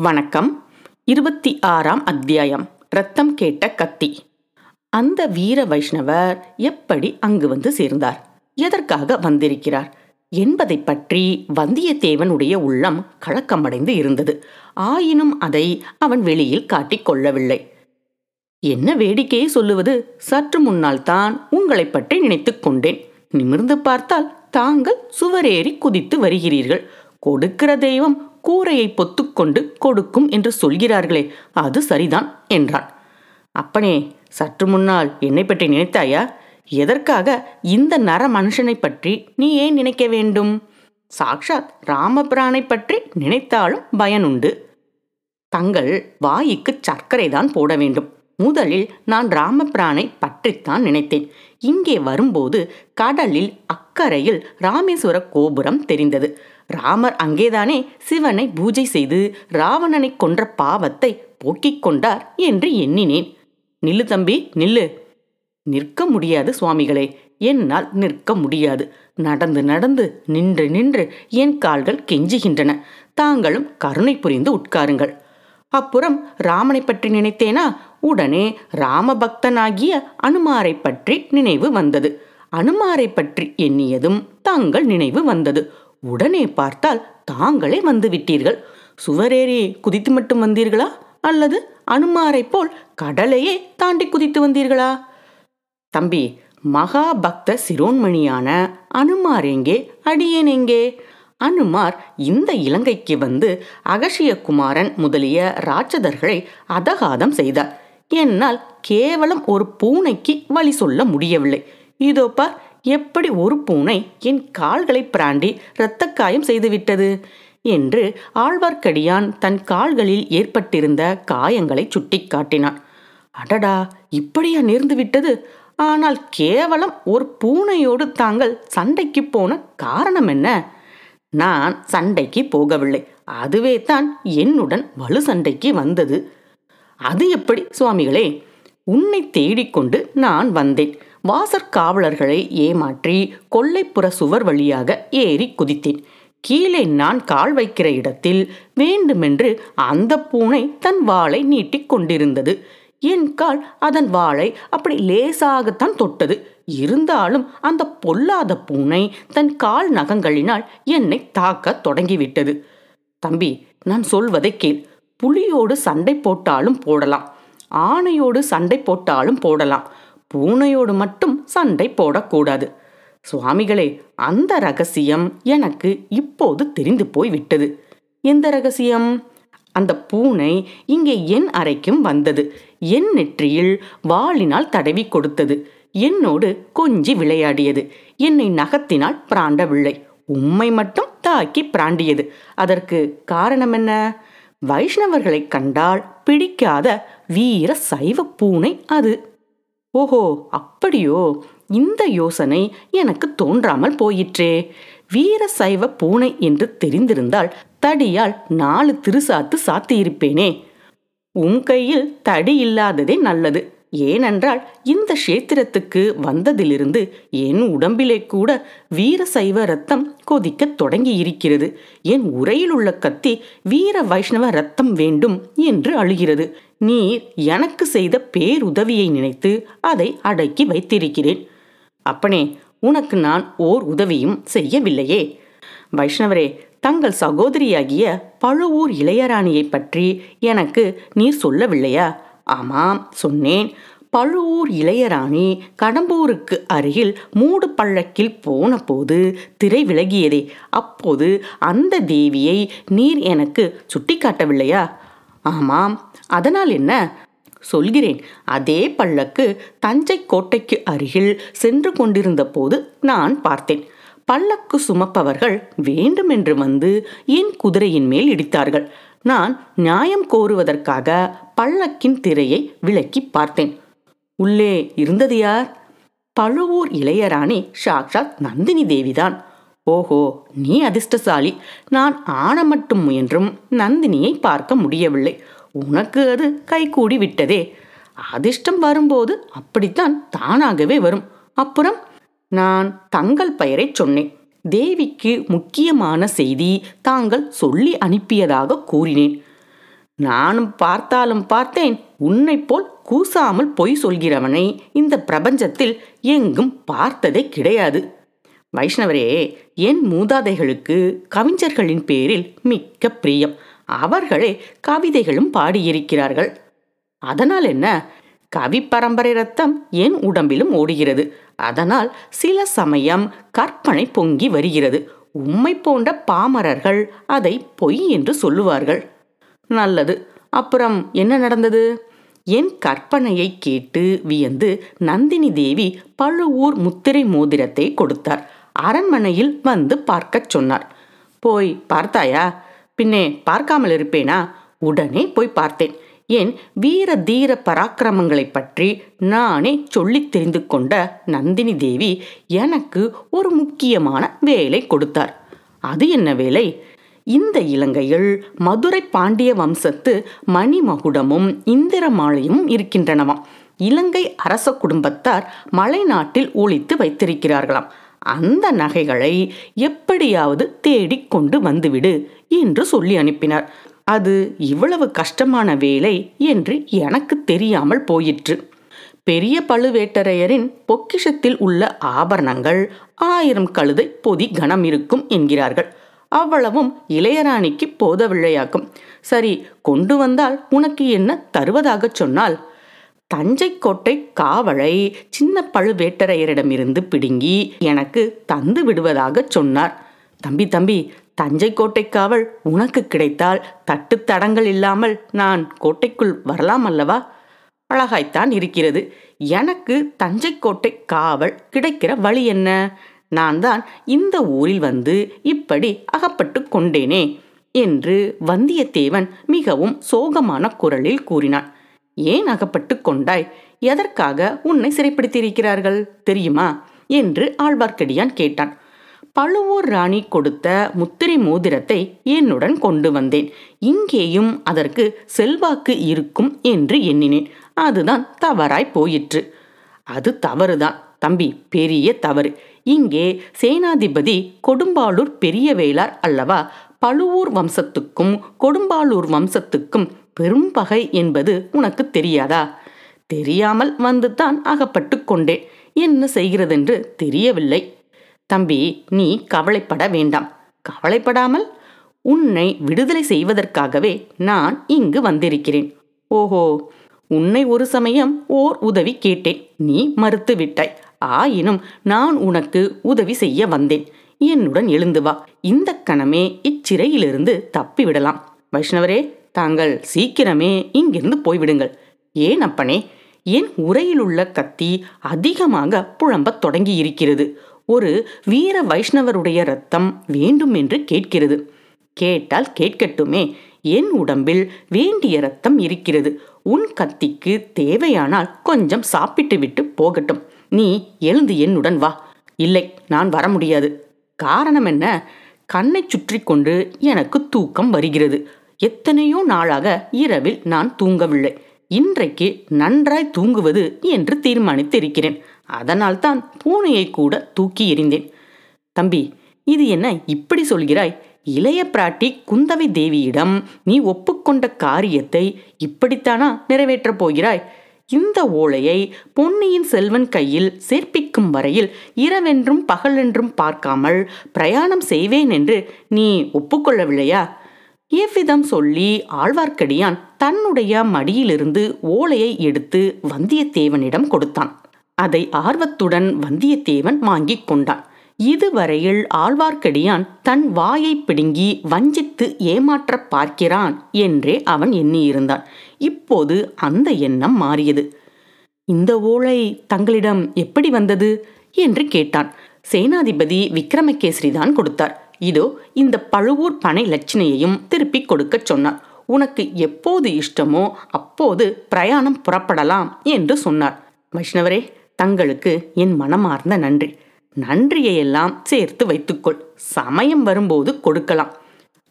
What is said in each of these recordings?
வணக்கம். இருபத்தி ஆறாம் அத்தியாயம். ரத்தம் கேட்ட கத்தி. அந்த வீர வைஷ்ணவர் எப்படி அங்கு வந்து சேர்ந்தார்? எதற்காக வந்திருக்கிறார்? என்பதை பற்றி வந்தியத்தேவனுடைய உள்ளம் கலக்கமடைந்து இருந்தது. ஆயினும் அதை அவன் வெளியில் காட்டிக் கொள்ளவில்லை. என்ன வேடிக்கையை சொல்லுவது? சற்று முன்னால் தான் உங்களை பற்றி நினைத்துக் கொண்டேன். நிமிர்ந்து பார்த்தால் தாங்கள் சுவரேறி குதித்து வருகிறீர்கள். கொடுக்கிற தெய்வம் கூரையை பொத்துக்கொண்டு கொடுக்கும் என்று சொல்கிறார்களே அது சரிதான் என்றான் அப்பனே சற்று முன்னால் என்னை பற்றி நினைத்தாயா? எதற்காக இந்த நர மனுஷனை பற்றி நீ ஏன் நினைக்க வேண்டும்? சாக்ஷாத் ராமபிரானை பற்றி நினைத்தாலும் பயனுண்டு. தங்கள் வாய்க்கு சர்க்கரைதான் போட வேண்டும். முதலில் நான் ராமபிரானை பற்றித்தான் நினைத்தேன். இங்கே வரும்போது கடலில் அக்கறையில் ராமேஸ்வர கோபுரம் தெரிந்தது. ராமர் அங்கேதானே சிவனை பூஜை செய்து ராவணனை கொன்ற பாவத்தை போக்கிக் கொண்டார் என்று எண்ணினேன். நில்லு தம்பி நில்லு. நிற்க முடியாது சுவாமிகளே. என்னால் நிற்க முடியாது. நடந்து நடந்து நின்று நின்று என் கால்கள் கெஞ்சுகின்றன. தாங்களும் கருணை புரிந்து உட்காருங்கள். அப்புறம் ராமனை பற்றி நினைத்தேனா? உடனே ராமபக்தனாகிய அனுமாரை பற்றி நினைவு வந்தது. அனுமாரை பற்றி எண்ணியதும் தாங்கள் நினைவு வந்தது. உடனே பார்த்தால் தாங்களே வந்து விட்டீர்கள். சுவரேறி குதித்து மட்டும் வந்தீர்களா? அல்லது அனுமாரைப் போல் கடலையே தாண்டி குதித்து வந்தீர்களா? தம்பி மகாபக்த சிரோன்மணியான அனுமார் எங்கே? அடியேன் எங்கே? அனுமார் இந்த இலங்கைக்கு வந்து அகசிய குமாரன் முதலிய ராட்சதர்களை அதகாதம் செய்தார். என்னால் கேவலம் ஒரு பூனைக்கு வழி சொல்ல முடியவில்லை. இதோ பார் எப்படி ஒரு பூனை என் கால்களை பிராண்டி இரத்தக்காயம் செய்துவிட்டது? என்று ஆழ்வார்க்கடியான் தன் கால்களில் ஏற்பட்டிருந்த காயங்களை சுட்டிக்காட்டினான் அடடா இப்படியா நேர்ந்து விட்டது? ஆனால் கேவலம் ஒரு பூனையோடு தாங்கள் சண்டைக்கு போன காரணம் என்ன? நான் சண்டைக்கு போகவில்லை. அதுவே தான் என்னுடன் வலு சண்டைக்கு வந்தது. அது எப்படி சுவாமிகளே? உன்னை தேடிக்கொண்டு நான் வந்தேன். வாசற் காவலர்களை ஏமாற்றி கொல்லைப்புற சுவர் வழியாக ஏறி குதித்தேன். கீழே நான் கால் வைக்கிற இடத்தில் வேண்டுமென்று அந்த பூனை தன் வாளை நீட்டிக் கொண்டிருந்தது. என் கால் அதன் வாளை அப்படி லேசாகத்தான் தொட்டது. இருந்தாலும் அந்த பொல்லாத பூனை தன் கால் நகங்களினால் என்னை தாக்க தொடங்கிவிட்டது. தம்பி நான் சொல்வதை கேள். புலியோடு சண்டை போட்டாலும் போடலாம். ஆணையோடு சண்டை போட்டாலும் போடலாம். பூனையோடு மட்டும் சண்டை போடக்கூடாது. சுவாமிகளே அந்த ரகசியம் எனக்கு இப்போது தெரிந்து போய் விட்டது எந்த ரகசியம்? அந்த பூனை இங்கே என் அறைக்கும் வந்தது. என் நெற்றியில் வாளினால் தடவி கொடுத்தது. என்னோடு கொஞ்சி விளையாடியது. என்னை நகத்தினால் பிராண்டவில்லை. உம்மை மட்டும் தாக்கி பிராண்டியது. அதற்கு காரணம் என்ன? வைஷ்ணவர்களை கண்டால் பிடிக்காத வீர சைவ பூனை அது. ஓஹோ அப்படியோ? இந்த யோசனை எனக்கு தோன்றாமல் போயிற்றே. வீர சைவ பூனை என்று தெரிந்திருந்தால் தடியால் நாலு திருசாத்து சாத்தியிருப்பேனே. உன் கையில் தடி இல்லாததே நல்லது. ஏனென்றால் இந்த கஷேத்திரத்துக்கு வந்ததிலிருந்து என் உடம்பிலே கூட வீர சைவ ரத்தம் கொதிக்கத் தொடங்கி இருக்கிறது என் உரையில் உள்ள கத்தி வீர வைஷ்ணவ ரத்தம் வேண்டும் என்று அழுகிறது. நீர் எனக்கு செய்த பேருதவியை நினைத்து அதை அடக்கி வைத்திருக்கிறேன். அப்பனே உனக்கு நான் ஓர் உதவியும் செய்யவில்லையே. வைஷ்ணவரே தங்கள் சகோதரியாகிய பழுவூர் இளையராணியை பற்றி எனக்கு நீர் சொல்லவில்லையா? ஆமாம் சொன்னேன். பழுவூர் இளையராணி கடம்பூருக்கு அருகில் மூடு பள்ளக்கில் போனபோது திரை விலகியதே அப்போது அந்த தேவியை நீர் எனக்கு சுட்டிக்காட்டவில்லையா? ஆமாம் அதனால் என்ன? சொல்கிறேன் அதே பல்லக்கு தஞ்சை கோட்டைக்கு அருகில் சென்று கொண்டிருந்த போது நான் பார்த்தேன். பல்லக்கு சுமப்பவர்கள் வேண்டுமென்று வந்து என் குதிரையின் மேல் இடித்தார்கள். நான் நியாயம் கோருவதற்காக பல்லக்கின் திரையை விளக்கி பார்த்தேன். உள்ளே இருந்தது யார்? பழுவூர் இளையராணி சாக்ஷாத் நந்தினி தேவிதான். ஓஹோ நீ அதிர்ஷ்டசாலி. நான் ஆன மட்டும் முயன்றும் நந்தினியை பார்க்க முடியவில்லை. உனக்கு அது கைகூடி விட்டதே. அதிர்ஷ்டம் வரும்போது அப்படித்தான் தானாகவே வரும். அப்புறம் நான் தங்கள் பெயரைச் சொன்னேன். தேவிக்கு முக்கியமான செய்தி தாங்கள் சொல்லி அனுப்பியதாக கூறினேன். நானும் பார்த்தாலும் பார்த்தேன் உன்னைப் போல் கூசாமல் பொய் சொல்கிறவனை இந்த பிரபஞ்சத்தில் எங்கும் பார்த்ததே கிடையாது. வைஷ்ணவரே என் மூதாதைகளுக்கு கவிஞர்களின் பேரில் மிக்க பிரியம். அவர்களே கவிதைகளும் பாடியிருக்கிறார்கள். அதனால் என்ன? கவி பரம்பரை ரத்தம் என் உடம்பிலும் ஓடுகிறது. அதனால் சில சமயம் கற்பனை பொங்கி வருகிறது. உம்மை போன்ற பாமரர்கள் அதை பொய் என்று சொல்லுவார்கள். நல்லது. அப்புறம் என்ன நடந்தது? என் கற்பனையை கேட்டு வியந்து நந்தினி தேவி பழுவூர் முத்திரை மோதிரத்தை கொடுத்தார். அரண்மனையில் வந்து பார்க்கச் சொன்னார் போய் பார்த்தாயா? பின்னே பார்க்காமல் இருப்பேனா? உடனே போய் பார்த்தேன். என் வீர தீர பராக்கிரமங்களை பற்றி நானே சொல்லித் தெரிந்து கொண்ட நந்தினி தேவி எனக்கு ஒரு முக்கியமான வேலை கொடுத்தார். அது என்ன வேலை? இந்த இலங்கையில் மதுரை பாண்டிய வம்சத்து மணிமகுடமும் இந்திரமாலையும் இருக்கின்றனவாம். இலங்கை அரச குடும்பத்தார் மலைநாட்டில் ஒழித்து வைத்திருக்கிறார்களாம். அந்த நகைகளை எப்படியாவது தேடிக் கொண்டு வந்துவிடு என்று சொல்லி அனுப்பினார். அது இவ்வளவு கஷ்டமான வேலை என்று எனக்கு தெரியாமல் போயிற்று. பெரிய பழுவேட்டரையரின் பொக்கிஷத்தில் உள்ள ஆபரணங்கள் ஆயிரம் கழுதை பொதி கனம் இருக்கும் என்கிறார்கள். அவ்வளவும் இளையராணிக்கு போதவில்லையாக்கும். சரி கொண்டு வந்தால் உனக்கு என்ன தருவதாகச் சொன்னால் தஞ்சை கோட்டை காவலை சின்ன பழுவேட்டரையரிடமிருந்து பிடுங்கி எனக்கு தந்து விடுவதாகச் சொன்னார். தம்பி தம்பி தஞ்சை கோட்டை காவல் உனக்கு கிடைத்தால் தட்டு தடங்கள் இல்லாமல் நான் கோட்டைக்குள் வரலாம் அல்லவா? அழகாய்த்தான் இருக்கிறது. எனக்கு தஞ்சை கோட்டை காவல் கிடைக்கிற வழி என்ன? நான் தான் இந்த ஊரில் வந்து இப்படி அகப்பட்டு கொண்டேனே என்று வந்தியத்தேவன் மிகவும் சோகமான குரலில் கூறினான். ஏன் அகப்பட்டு கொண்டாய்? எதற்காக உன்னை சிறைப்படுத்தியிருக்கிறார்கள்? தெரியுமா? என்று ஆழ்வார்க்கடியான் கேட்டான். பழுவூர் ராணி கொடுத்த முத்திரை மோதிரத்தை என்னுடன் கொண்டு வந்தேன். இங்கேயும் அதற்கு செல்வாக்கு இருக்கும் என்று எண்ணினேன். அதுதான் தவறாய் போயிற்று. அது தவறுதான். தம்பி பெரிய தவறு. இங்கே சேனாதிபதி கொடும்பாளூர் பெரிய வேளார் அல்லவா? பழுவூர் வம்சத்துக்கும் கொடும்பாளூர் வம்சத்துக்கும் பெரும் பகை என்பது உனக்கு தெரியாதா? தெரியாமல் வந்துதான் அகப்பட்டு கொண்டேன். என்ன செய்கிறதென்று தெரியவில்லை. தம்பி நீ கவலைப்பட வேண்டாம். கவலைப்படாமல் உன்னை விடுதலை செய்வதற்காகவே நான் இங்கு வந்திருக்கிறேன். ஓஹோ உன்னை ஒரு சமயம் ஓர் உதவி கேட்டேன். நீ மறுத்து விட்டாய். ஆயினும் நான் உனக்கு உதவி செய்ய வந்தேன். என்னுடன் எழுந்து வா. இந்த கணமே இச்சிறையிலிருந்து தப்பிவிடலாம். வைஷ்ணவரே தாங்கள் சீக்கிரமே இங்கிருந்து போய்விடுங்கள். ஏன் அப்பனே? என் உரையிலுள்ள கத்தி அதிகமாக புழம்பத் தொடங்கி இருக்கிறது ஒரு வீர வைஷ்ணவருடைய ரத்தம் வேண்டும் என்று கேட்கிறது. கேட்டால் கேட்கட்டுமே என் உடம்பில் வேண்டிய ரத்தம் இருக்கிறது. உன் கத்திக்கு தேவையானால் கொஞ்சம் சாப்பிட்டு விட்டு போகட்டும். நீ எழுந்து என்னுடன் வா. இல்லை நான் வர முடியாது. காரணம் என்ன? கண்ணை சுற்றி கொண்டு எனக்கு தூக்கம் வருகிறது. எத்தனையோ நாளாக இரவில் நான் தூங்கவில்லை. இன்றைக்கு நன்றாய் தூங்குவது என்று தீர்மானித்திருக்கிறேன். அதனால்தான் பூனையை கூட தூக்கி எறிந்தேன். தம்பி இது என்ன இப்படி சொல்கிறாய்? இளைய பிராட்டி குந்தவை தேவியிடம் நீ ஒப்புக்கொண்ட காரியத்தை இப்படித்தானா நிறைவேற்றப் போகிறாய்? இந்த ஓலையை பொன்னியின் செல்வன் கையில் சேர்ப்பிக்கும் வரையில் இரவென்றும் பகலென்றும் பார்க்காமல் பிரயாணம் செய்வேன் என்று நீ ஒப்புக்கொள்ளவில்லையா? இவ்விதம் சொல்லி ஆழ்வார்க்கடியான் தன்னுடைய மடியிலிருந்து ஓலையை எடுத்து வந்தியத்தேவனிடம் கொடுத்தான். அதை ஆர்வத்துடன் வந்தியத்தேவன் வாங்கிக் கொண்டான். இதுவரையில் ஆழ்வார்க்கடியான் தன் வாயை பிடுங்கி வஞ்சித்து ஏமாற்றப் பார்க்கிறான் என்றே அவன் எண்ணியிருந்தான். இப்போது அந்த எண்ணம் மாறியது. இந்த ஓலை தங்களிடம் எப்படி வந்தது? என்று கேட்டான். சேனாதிபதி விக்ரமகேசரி தான் கொடுத்தார். இதோ இந்த பழுவூர் பனை லட்சணையையும் திருப்பிக் கொடுக்கச் சொன்னார். உனக்கு எப்போது இஷ்டமோ அப்போது பிரயாணம் புறப்படலாம் என்று சொன்னார். வைஷ்ணவரே தங்களுக்கு என் மனமார்ந்த நன்றி. நன்றியையெல்லாம் சேர்த்து வைத்துக்கொள். சமயம் வரும்போது கொடுக்கலாம்.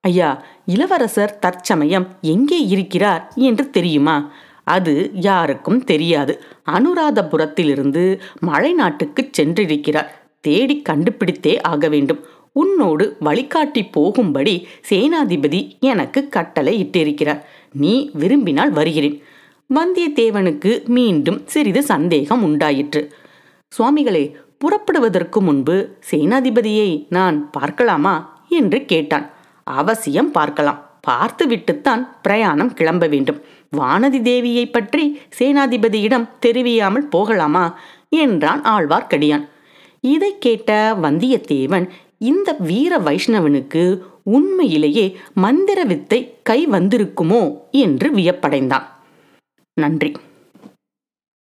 ஐயா இளவரசர் தற்சமயம் எங்கே இருக்கிறார் என்று தெரியுமா? அது யாருக்கும் தெரியாது. அனுராதபுரத்திலிருந்து மலை நாட்டுக்கு சென்றிருக்கிறார். தேடி கண்டுபிடித்தே ஆக வேண்டும். உன்னோடு வழிகாட்டி போகும்படி சேனாதிபதி எனக்கு கட்டளை இட்டிருக்கிறார். நீ விரும்பினால் வருகிறேன். வந்தியத்தேவனுக்கு மீண்டும் சிறிது சந்தேகம் உண்டாயிற்று. சுவாமிகளே புறப்படுவதற்கு முன்பு சேனாதிபதியை நான் பார்க்கலாமா என்று கேட்டான். அவசியம் பார்க்கலாம். பார்த்துவிட்டுத்தான் பிரயாணம் கிளம்ப வேண்டும். வானதி தேவியை பற்றி சேனாதிபதியிடம் தெரிவியாமல் போகலாமா என்றான் ஆழ்வார்க்கடியான். இதை கேட்ட வந்தியத்தேவன் இந்த வீர வைஷ்ணவனுக்கு உண்மையிலேயே மந்திர வித்தை கை வந்திருக்குமோ என்று வியப்படைந்தான். நன்றி.